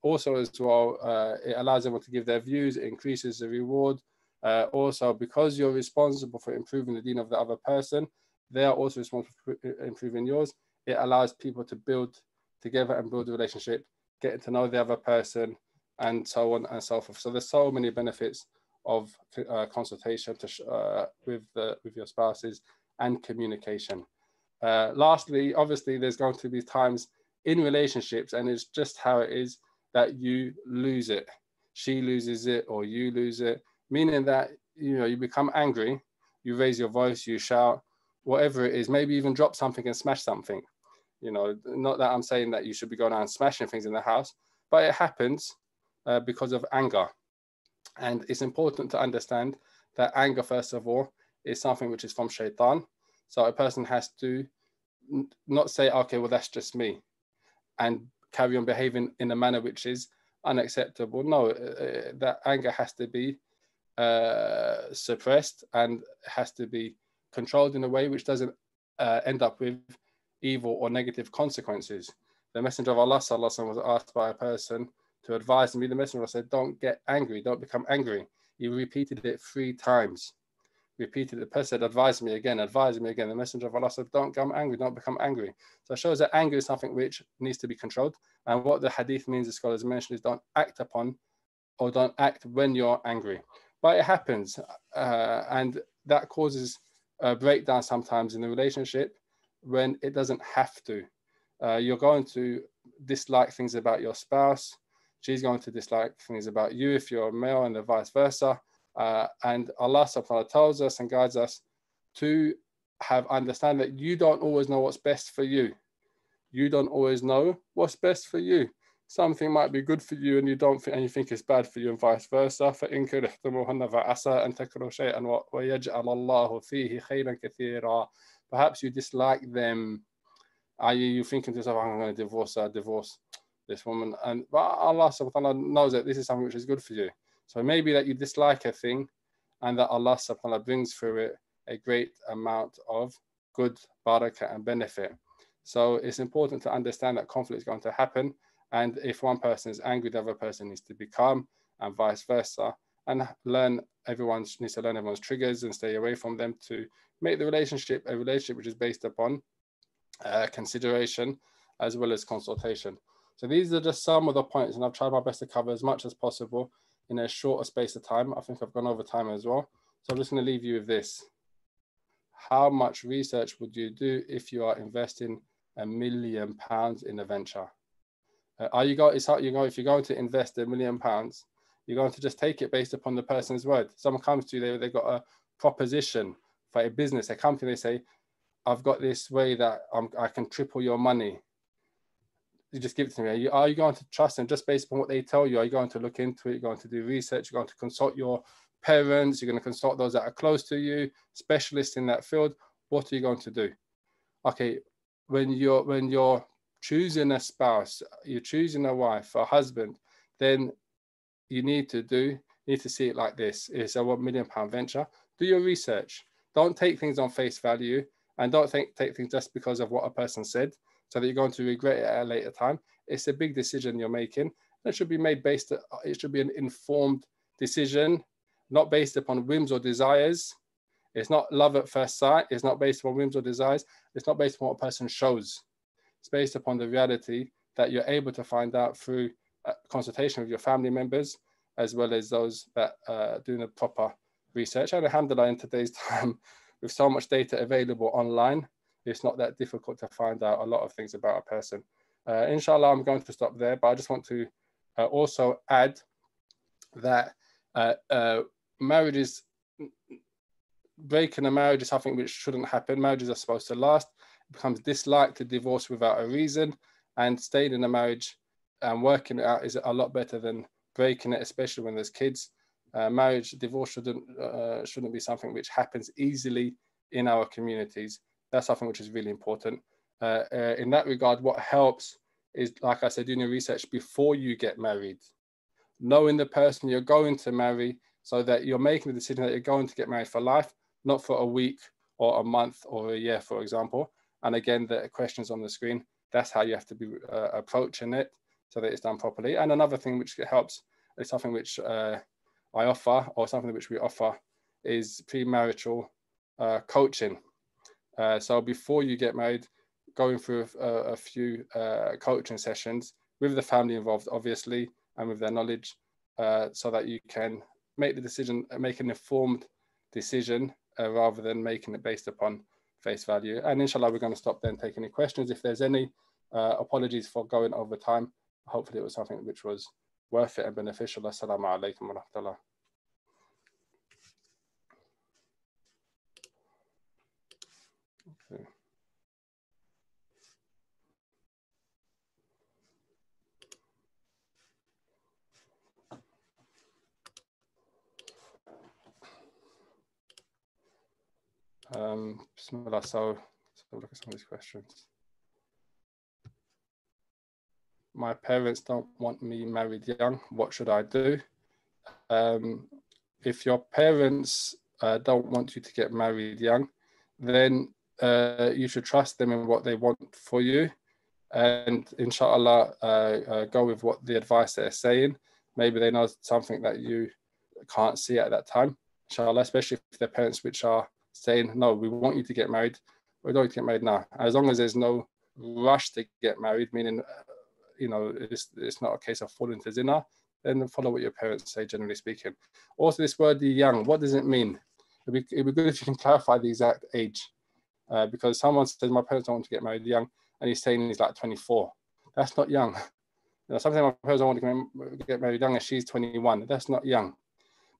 Also, as well, uh, it allows everyone to give their views. It increases the reward. Uh, also, because you're responsible for improving the deen of the other person, they are also responsible for improving yours. It allows people to build together and build a relationship, getting to know the other person, and so on and so forth. So there's so many benefits of uh, consultation to, uh, with the, with your spouses and communication. Uh, lastly, obviously, there's going to be times in relationships, and it's just how it is that you lose it. She loses it, or you lose it, meaning that you know you become angry, you raise your voice, you shout, whatever it is, maybe even drop something and smash something. You know, not that I'm saying that you should be going out and smashing things in the house, but it happens uh, because of anger. And it's important to understand that anger, first of all, is something which is from shaitan. So a person has to not say, okay, well, that's just me, and carry on behaving in a manner which is unacceptable. No, uh, uh that anger has to be uh, suppressed and has to be controlled in a way which doesn't uh, end up with evil or negative consequences. The Messenger of Allah وسلم, was asked by a person to advise me. The Messenger said, Don't get angry, don't become angry. He repeated it three times. Repeated the person said, Advise me again, advise me again. The Messenger of Allah said, Don't become angry, don't become angry. So it shows that anger is something which needs to be controlled. And what the hadith means, the scholars mentioned, is don't act upon or don't act when you're angry. But it happens, uh, and that causes a breakdown sometimes in the relationship when it doesn't have to. Uh, you're going to dislike things about your spouse. She's going to dislike things about you if you're a male and the vice versa. Uh, and Allah subhanahu wa ta'ala tells us and guides us to have understand that you don't always know what's best for you. You don't always know what's best for you Something might be good for you and you don't think and you think it's bad for you and vice versa. فإن كرهتموهن فعسى أن تكرهوا شيئا ويجعل الله فيه خيرا كثيرا Perhaps you dislike them. Are you, you thinking to yourself, I'm going to divorce her, divorce this woman? And but Allah subhanahu wa ta'ala knows that this is something which is good for you. So maybe that you dislike a thing and that Allah subhanahu wa ta'ala brings through it a great amount of good barakah and benefit. So it's important to understand that conflict is going to happen. And if one person is angry, the other person needs to be calm and vice versa. And learn everyone needs to learn everyone's triggers and stay away from them to make the relationship a relationship which is based upon uh, consideration as well as consultation. So these are just some of the points, and I've tried my best to cover as much as possible in a shorter space of time. I think I've gone over time as well. So I'm just going to leave you with this. How much research would you do if you are investing a million pounds in a venture? Uh, are you going? It's how you go. If you're going to invest a million pounds, you're going to just take it based upon the person's word. Someone comes to you, they they've got a proposition for a business, a company, they say, I've got this way that I'm, I can triple your money. you just give it to me. Are you, are you going to trust them just based upon what they tell you? Are you going to look into it? You're going to do research. You're going to consult your parents. You're going to consult those that are close to you, specialists in that field. What are you going to do? Okay, when you're when you're choosing a spouse, you're choosing a wife, a husband, then you need to do need to see it like this: it's a one million pound venture. Do your research. Don't take things on face value, and don't think, take things just because of what a person said so that you're going to regret it at a later time. It's a big decision you're making. It should be made based, it should be an informed decision, not based upon whims or desires. It's not love at first sight. It's not based upon whims or desires. It's not based upon what a person shows. It's based upon the reality that you're able to find out through consultation with your family members, as well as those that are doing the proper research. And alhamdulillah, in today's time, with so much data available online, it's not that difficult to find out a lot of things about a person. Uh, inshallah, I'm going to stop there, but I just want to uh, also add that uh, uh marriages, breaking a marriage is something which shouldn't happen. Marriages are supposed to last. Becomes disliked to divorce without a reason, and staying in a marriage and working it out is a lot better than breaking it, especially when there's kids. Uh, marriage, divorce shouldn't uh, shouldn't be something which happens easily in our communities. That's something which is really important. Uh, uh, in that regard, what helps is, like I said, doing your research before you get married, knowing the person you're going to marry, so that you're making the decision that you're going to get married for life, not for a week or a month or a year, for example. And again, the questions on the screen. That's how you have to be uh, approaching it, so that it's done properly. And another thing which helps is something which uh, I offer, or something which we offer, is premarital uh, coaching. Uh, so before you get married, going through a, a few uh, coaching sessions with the family involved, obviously, and with their knowledge, uh, so that you can make the decision, make an informed decision rather than making it based upon face value. And inshallah, we're going to stop then taking any questions. If there's any, uh, apologies for going over time. Hopefully, it was something which was worth it and beneficial. Assalamu alaikum wa rahmatullah. Um, Bismillah, so, so look at some of these questions. My parents don't want me married young. What should I do? Um, if your parents uh, don't want you to get married young, then uh, you should trust them in what they want for you. And inshallah, uh, uh go with what the advice they're saying. Maybe they know something that you can't see at that time. Inshallah, especially if their parents, which are saying, no, we want you to get married. We don't want to get married now. As long as there's no rush to get married, meaning, uh, you know, it's, it's not a case of falling to zina, then follow what your parents say, generally speaking. Also, this word, the young, what does it mean? It'd be, it'd be good if you can clarify the exact age. Uh, because someone says, my parents don't want to get married young, and he's saying he's like 24. That's not young. You know, sometimes my parents don't want to get married young and she's 21. That's not young.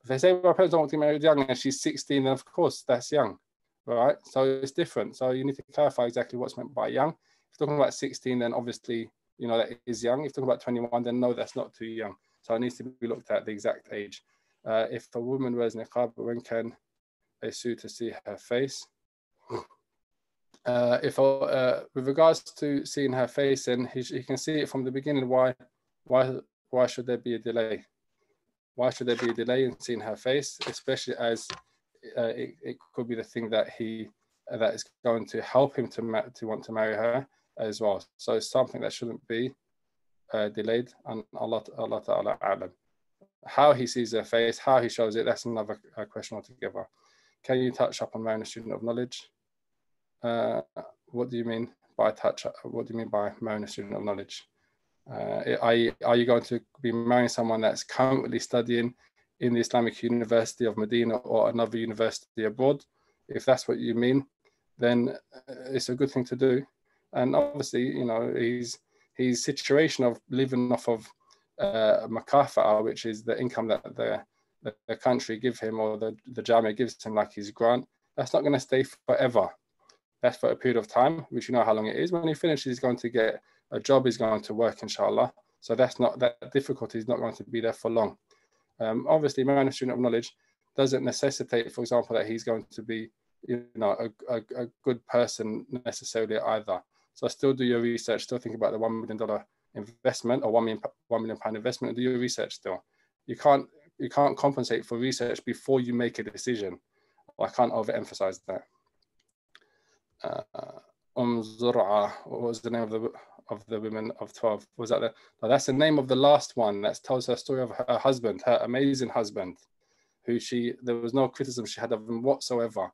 If they say, well, parents don't want to get married young and she's 16, then of course that's young, right? So it's different. So you need to clarify exactly what's meant by young. If you're talking about 16, then obviously, you know, that is young. If you're talking about 21, then no, that's not too young. So it needs to be looked at the exact age. Uh, if a woman wears niqab, when can they sue to see her face? Uh, if uh, with regards to seeing her face, and he, he can see it from the beginning. Why, why, why should there be a delay? Why should there be a delay in seeing her face, especially as uh, it, it, could be the thing that he uh, that is going to help him to ma- to want to marry her as well. So it's something that shouldn't be uh, delayed. And Allah, Allah Ta'ala alam. How he sees her face, how he shows it, that's another uh, question altogether. Can you touch up on marrying a student of knowledge? Uh, what do you mean by touch? What do you mean by marrying a student of knowledge? Uh, are, you, are you going to be marrying someone that's currently studying in the Islamic University of Medina or another university abroad? If that's what you mean, then uh, it's a good thing to do. And obviously, you know, his his situation of living off of uh, makafa, which is the income that the, the country give him or the, the Jamia gives him, like his grant, that's not going to stay forever. That's for a period of time, which you know how long it is. When he finishes, he's going to get a job is going to work, inshallah. So that's not that difficulty is not going to be there for long. Um, obviously, man, a student of knowledge doesn't necessitate, for example, that he's going to be, you know, a, a, a good person necessarily either. So still do your research, still think about the one million dollar investment or one million one million pound investment, and do your research still. You can't you can't compensate for research before you make a decision. I can't overemphasize that. Uh, um Zur'a, what was the name of the of the women of 12? Was that the, that's the name of the last one that tells her story of her husband, her amazing husband, who she, there was no criticism she had of him whatsoever.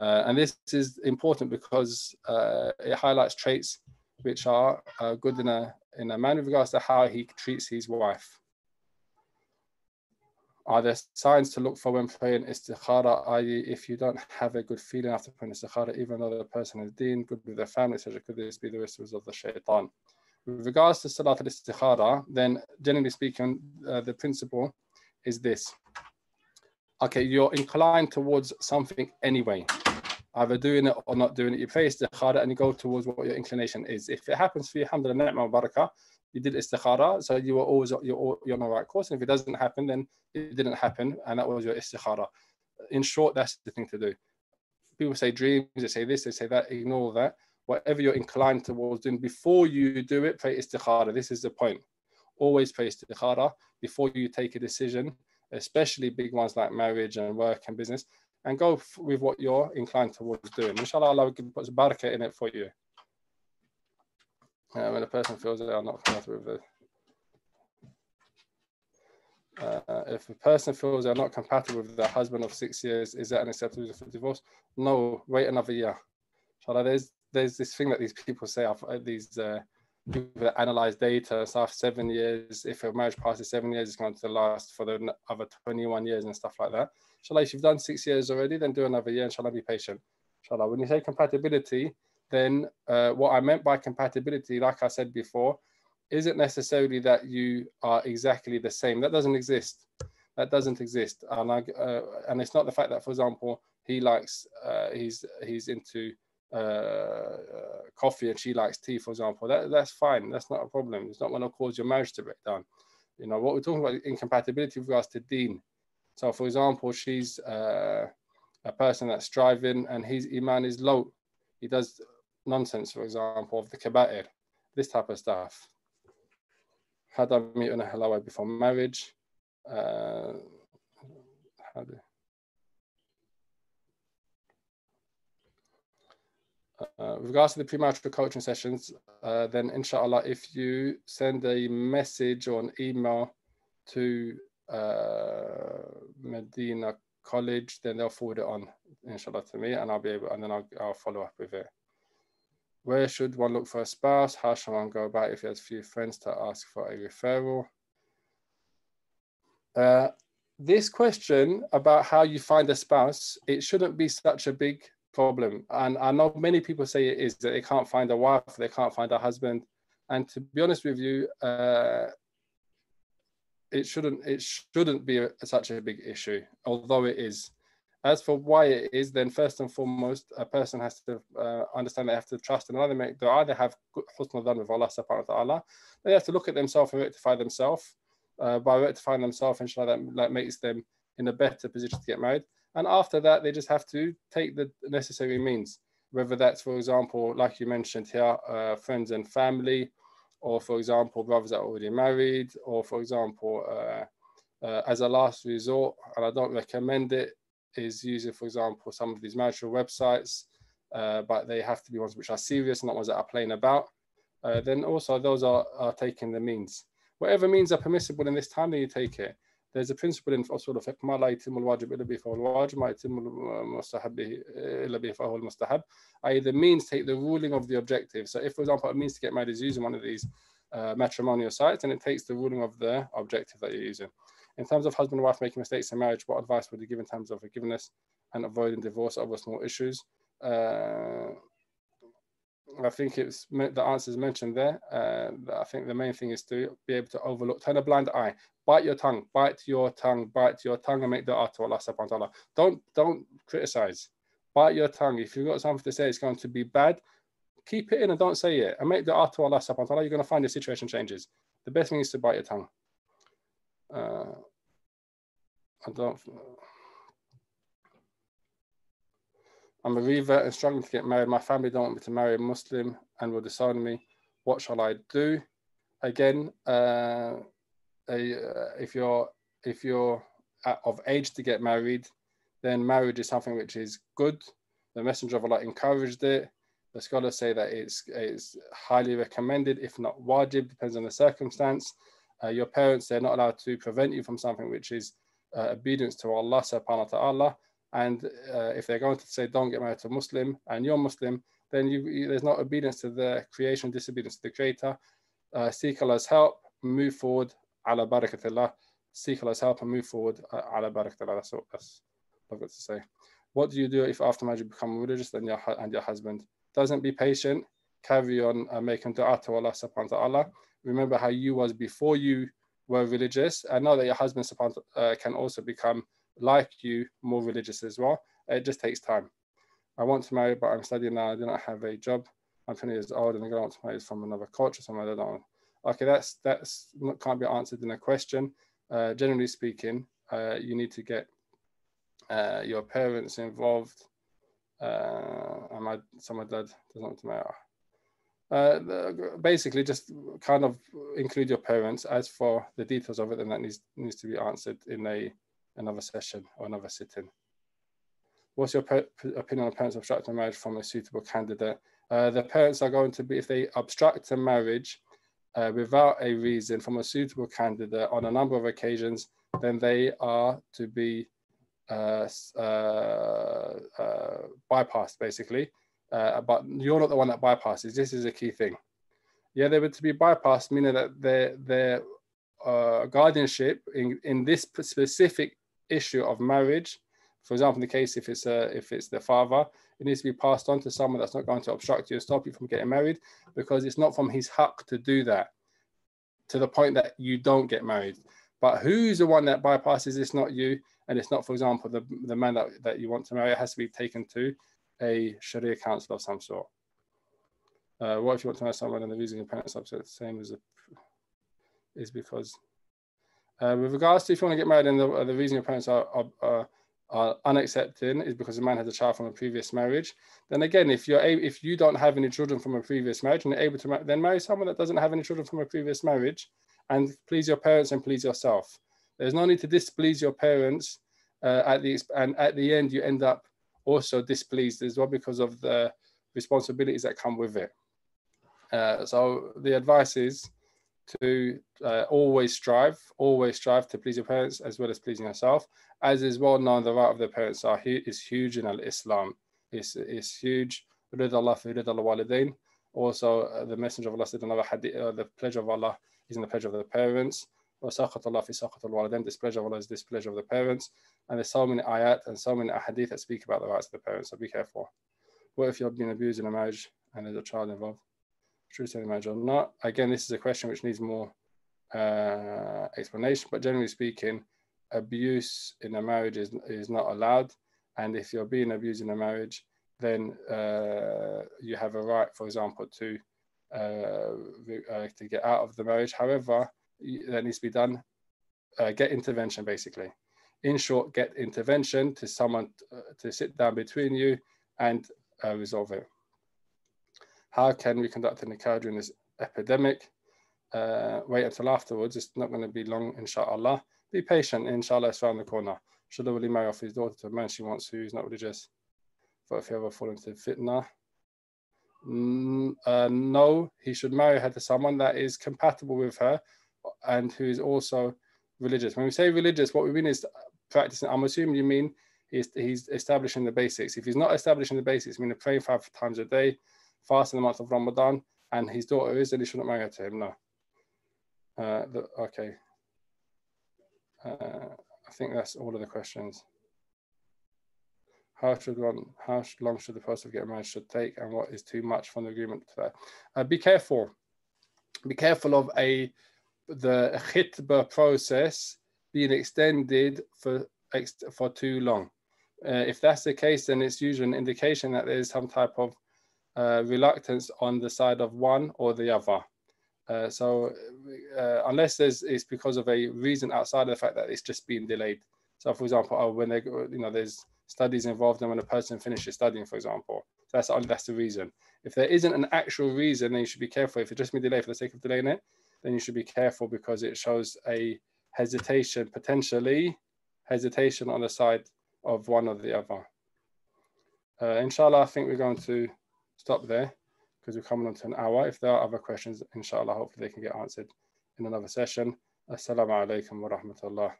Uh, and this is important because uh, it highlights traits which are uh, good in a, in a man with regards to how he treats his wife. Are there signs to look for when praying istikhara, i.e., if you don't have a good feeling after praying istikhara, even though the person is deen, good with their family, etc., could this be the whispers of the shaitan? With regards to salat al istikhara, then generally speaking, uh, the principle is this. Okay, you're inclined towards something anyway, either doing it or not doing it. You pray istikhara and you go towards what your inclination is. If it happens for you, alhamdulillah, ni'mah barakah, you did istikhara, so you were always you're, you're on the right course. And if it doesn't happen, then it didn't happen, and that was your istikhara. In short, that's the thing to do. People say dreams, they say this, they say that. Ignore that. Whatever you're inclined towards doing before you do it, pray istikhara. This is the point. Always pray istikhara before you take a decision, especially big ones like marriage and work and business, and go with what you're inclined towards doing. Inshallah, Allah will put barakah in it for you uh, when a person feels they are not compatible with uh, if a person feels they're not compatible with their husband of six years, is that an acceptable divorce? No, wait another year. Inshallah, there's there's this thing that these people say, uh, these uh, people that analyze data. So after seven years, if a marriage passes seven years, it's going to last for the other 21 years and stuff like that. Inshallah, if you've done six years already, then do another year. Inshallah, be patient. Inshallah, when you say compatibility, then uh, what I meant by compatibility, like I said before, isn't necessarily that you are exactly the same. That doesn't exist. That doesn't exist. And, I, uh, and it's not the fact that, for example, he likes, uh, he's, he's into uh, uh, coffee and she likes tea, for example. That, that's fine. That's not a problem. It's not going to cause your marriage to break down. You know, what we're talking about incompatibility with regards to deen. So, for example, she's uh, a person that's driving and his iman is low. He does nonsense, for example, of the kaba'ir, this type of stuff. Had I meet in a halal before marriage? Uh, how do, Uh, with regards to the premarital coaching sessions, uh, then inshallah, if you send a message or an email to uh, Medina College, then they'll forward it on, inshallah, to me, and I'll be able, and then I'll, I'll follow up with it. Where should one look for a spouse? How should one go about if he has few friends to ask for a referral? Uh, this question about how you find a spouse, it shouldn't be such a big problem. And I know many people say it is that they can't find a wife, they can't find a husband. And to be honest with you, uh, it shouldn't it shouldn't be a, such a big issue, although it is. As for why it is, then first and foremost, a person has to uh, understand they have to trust in Allah. They either have husn with Allah subhanahu wa ta'ala. They have to look at themselves and rectify themselves. Uh, by rectifying themselves, inshallah, that, that makes them in a better position to get married. And after that, they just have to take the necessary means, whether that's, for example, like you mentioned here, uh, friends and family, or for example, brothers that are already married, or for example, uh, uh, as a last resort, and I don't recommend it, is using, for example, some of these matrimonial websites, uh, but they have to be ones which are serious, not ones that are playing about. Uh, then also those are, are taking the means. Whatever means are permissible in this time, then you take it. There's a principle in sort of ما لا يتم الواجب إلا به فهو الواجب ما the means take the ruling of the objective. So if, for example, a means to get married is using one of these uh, matrimonial sites, and it takes the ruling of the objective that you're using in terms of husband and wife making mistakes in marriage, what advice would you give in terms of forgiveness and avoiding divorce over small issues? Uh, I think it's the answers mentioned there. Uh, I think the main thing is to be able to overlook, turn a blind eye, bite your tongue, bite your tongue, bite your tongue, and make the to Allah subhanahu wa ta'ala. Don't don't criticize. Bite your tongue. If you've got something to say, it's going to be bad. keep it in and don't say it. And make the to Allah subhanahu wa ta'ala, you're going to find your situation changes. The best thing is to bite your tongue. Uh, I don't. I'm a revert and struggling to get married. My family don't want me to marry a Muslim and will disown me. What shall I do? Again, uh, a, uh, if you're if you're of age to get married, then marriage is something which is good. The Messenger of Allah encouraged it. The scholars say that it's, it's highly recommended, if not wajib, depends on the circumstance. Uh, your parents, they're not allowed to prevent you from something which is uh, obedience to Allah subhanahu wa ta'ala. And uh, if they're going to say, don't get married to a Muslim and you're Muslim, then you, you, there's not obedience to the creation, disobedience to the Creator. Uh, seek Allah's help, move forward, ala barakatillah. Seek Allah's help and move forward, uh, ala barakatillah. That's what that's I've to say. What do you do if after marriage you become religious and your, and your husband doesn't be patient? Carry on uh, making dua to Allah subhanahu wa ta'ala. Remember how you was before you were religious and know that your husband uh, can also become like you, more religious as well. It just takes time. I want to marry, but I'm studying now. I do not have a job. I'm 20 years old and I want to marry from another culture, somewhere I don't. Okay, that's that's not, can't be answered in a question. Uh, generally speaking, uh, you need to get uh, your parents involved. Uh, and my, so my dad doesn't matter. Uh, basically, just kind of include your parents. As for the details of it, then that needs needs to be answered in a another session or another sitting. What's your opinion on parents obstructing marriage from a suitable candidate? Uh, the parents are going to be, if they obstruct a marriage uh, without a reason from a suitable candidate on a number of occasions, then they are to be uh, uh, bypassed, basically. Uh, but you're not the one that bypasses. This is a key thing. Yeah, they were to be bypassed, meaning that their their guardianship in, in this specific issue of marriage. For example, in the case if it's a, if it's the father, it needs to be passed on to someone that's not going to obstruct you and stop you from getting married, because it's not from his haq to do that. To the point that you don't get married. But who's the one that bypasses? It's not you, and it's not, for example, the the man that, that you want to marry. It has to be taken to a Sharia council of some sort. Uh, what if you want to marry someone and the reason your parents upset the same as a is because uh, with regards to if you want to get married and the, uh, the reason your parents are, are, are, unaccepting is because the man has a child from a previous marriage, then again, if you're able, if you don't have any children from a previous marriage and you're able to ma- then marry someone that doesn't have any children from a previous marriage, and please your parents and please yourself. There's no need to displease your parents uh, at the and at the end you end up also displeased as well because of the responsibilities that come with it. Uh, so the advice is to uh, always strive, always strive to please your parents as well as pleasing yourself. As is well known, the right of the parents are is huge in Islam. It's, it's huge. Also, uh, the Messenger of Allah said another hadith, uh, the pleasure of Allah is in the pleasure of the parents. Displeasure of Allah is displeasure of the parents. And there's so many ayat and so many hadith that speak about the rights of the parents, so be careful. What if you've been abused in a marriage and there's a child involved? should truth telling marriage or not. Again, this is a question which needs more uh, explanation, but generally speaking, abuse in a marriage is, is not allowed. And if you're being abused in a marriage, then uh, you have a right, for example, to uh, uh to get out of the marriage. However, that needs to be done. Uh, get intervention, basically. In short, get intervention to someone uh, to sit down between you and resolve it. How can we conduct an nikah during this epidemic? Uh, wait until afterwards. It's not going to be long, inshallah. Be patient, inshallah, it's around the corner. Should wali marry off his daughter to a man she wants who's not religious? But if you ever fall into fitna, mm, uh, no, he should marry her to someone that is compatible with her and who is also religious. When we say religious, what we mean is practicing. I'm assuming you mean he's, he's establishing the basics. If he's not establishing the basics, meaning praying five times a day, fast in the month of Ramadan, and his daughter is, then he shouldn't marry her to him. No. Uh, the, okay. Uh, I think that's all of the questions. How should one? How long should the process of getting married should take, and what is too much from the agreement to that? Uh, be careful. Be careful of a the khitbah process being extended for for too long. Uh, if that's the case, then it's usually an indication that there's some type of uh, reluctance on the side of one or the other. Uh, so uh, unless there's it's because of a reason outside of the fact that it's just been delayed. So for example, oh, when they you know there's studies involved and when a person finishes studying, for example, that's that's the reason. If there isn't an actual reason, then you should be careful. If it's just been delayed for the sake of delaying it, then you should be careful because it shows a hesitation, potentially hesitation on the side of one or the other. Uh, inshallah, I think we're going to stop there because we're coming on to an hour. If there are other questions, inshallah, hopefully they can get answered in another session. Assalamu alaikum wa rahmatullah.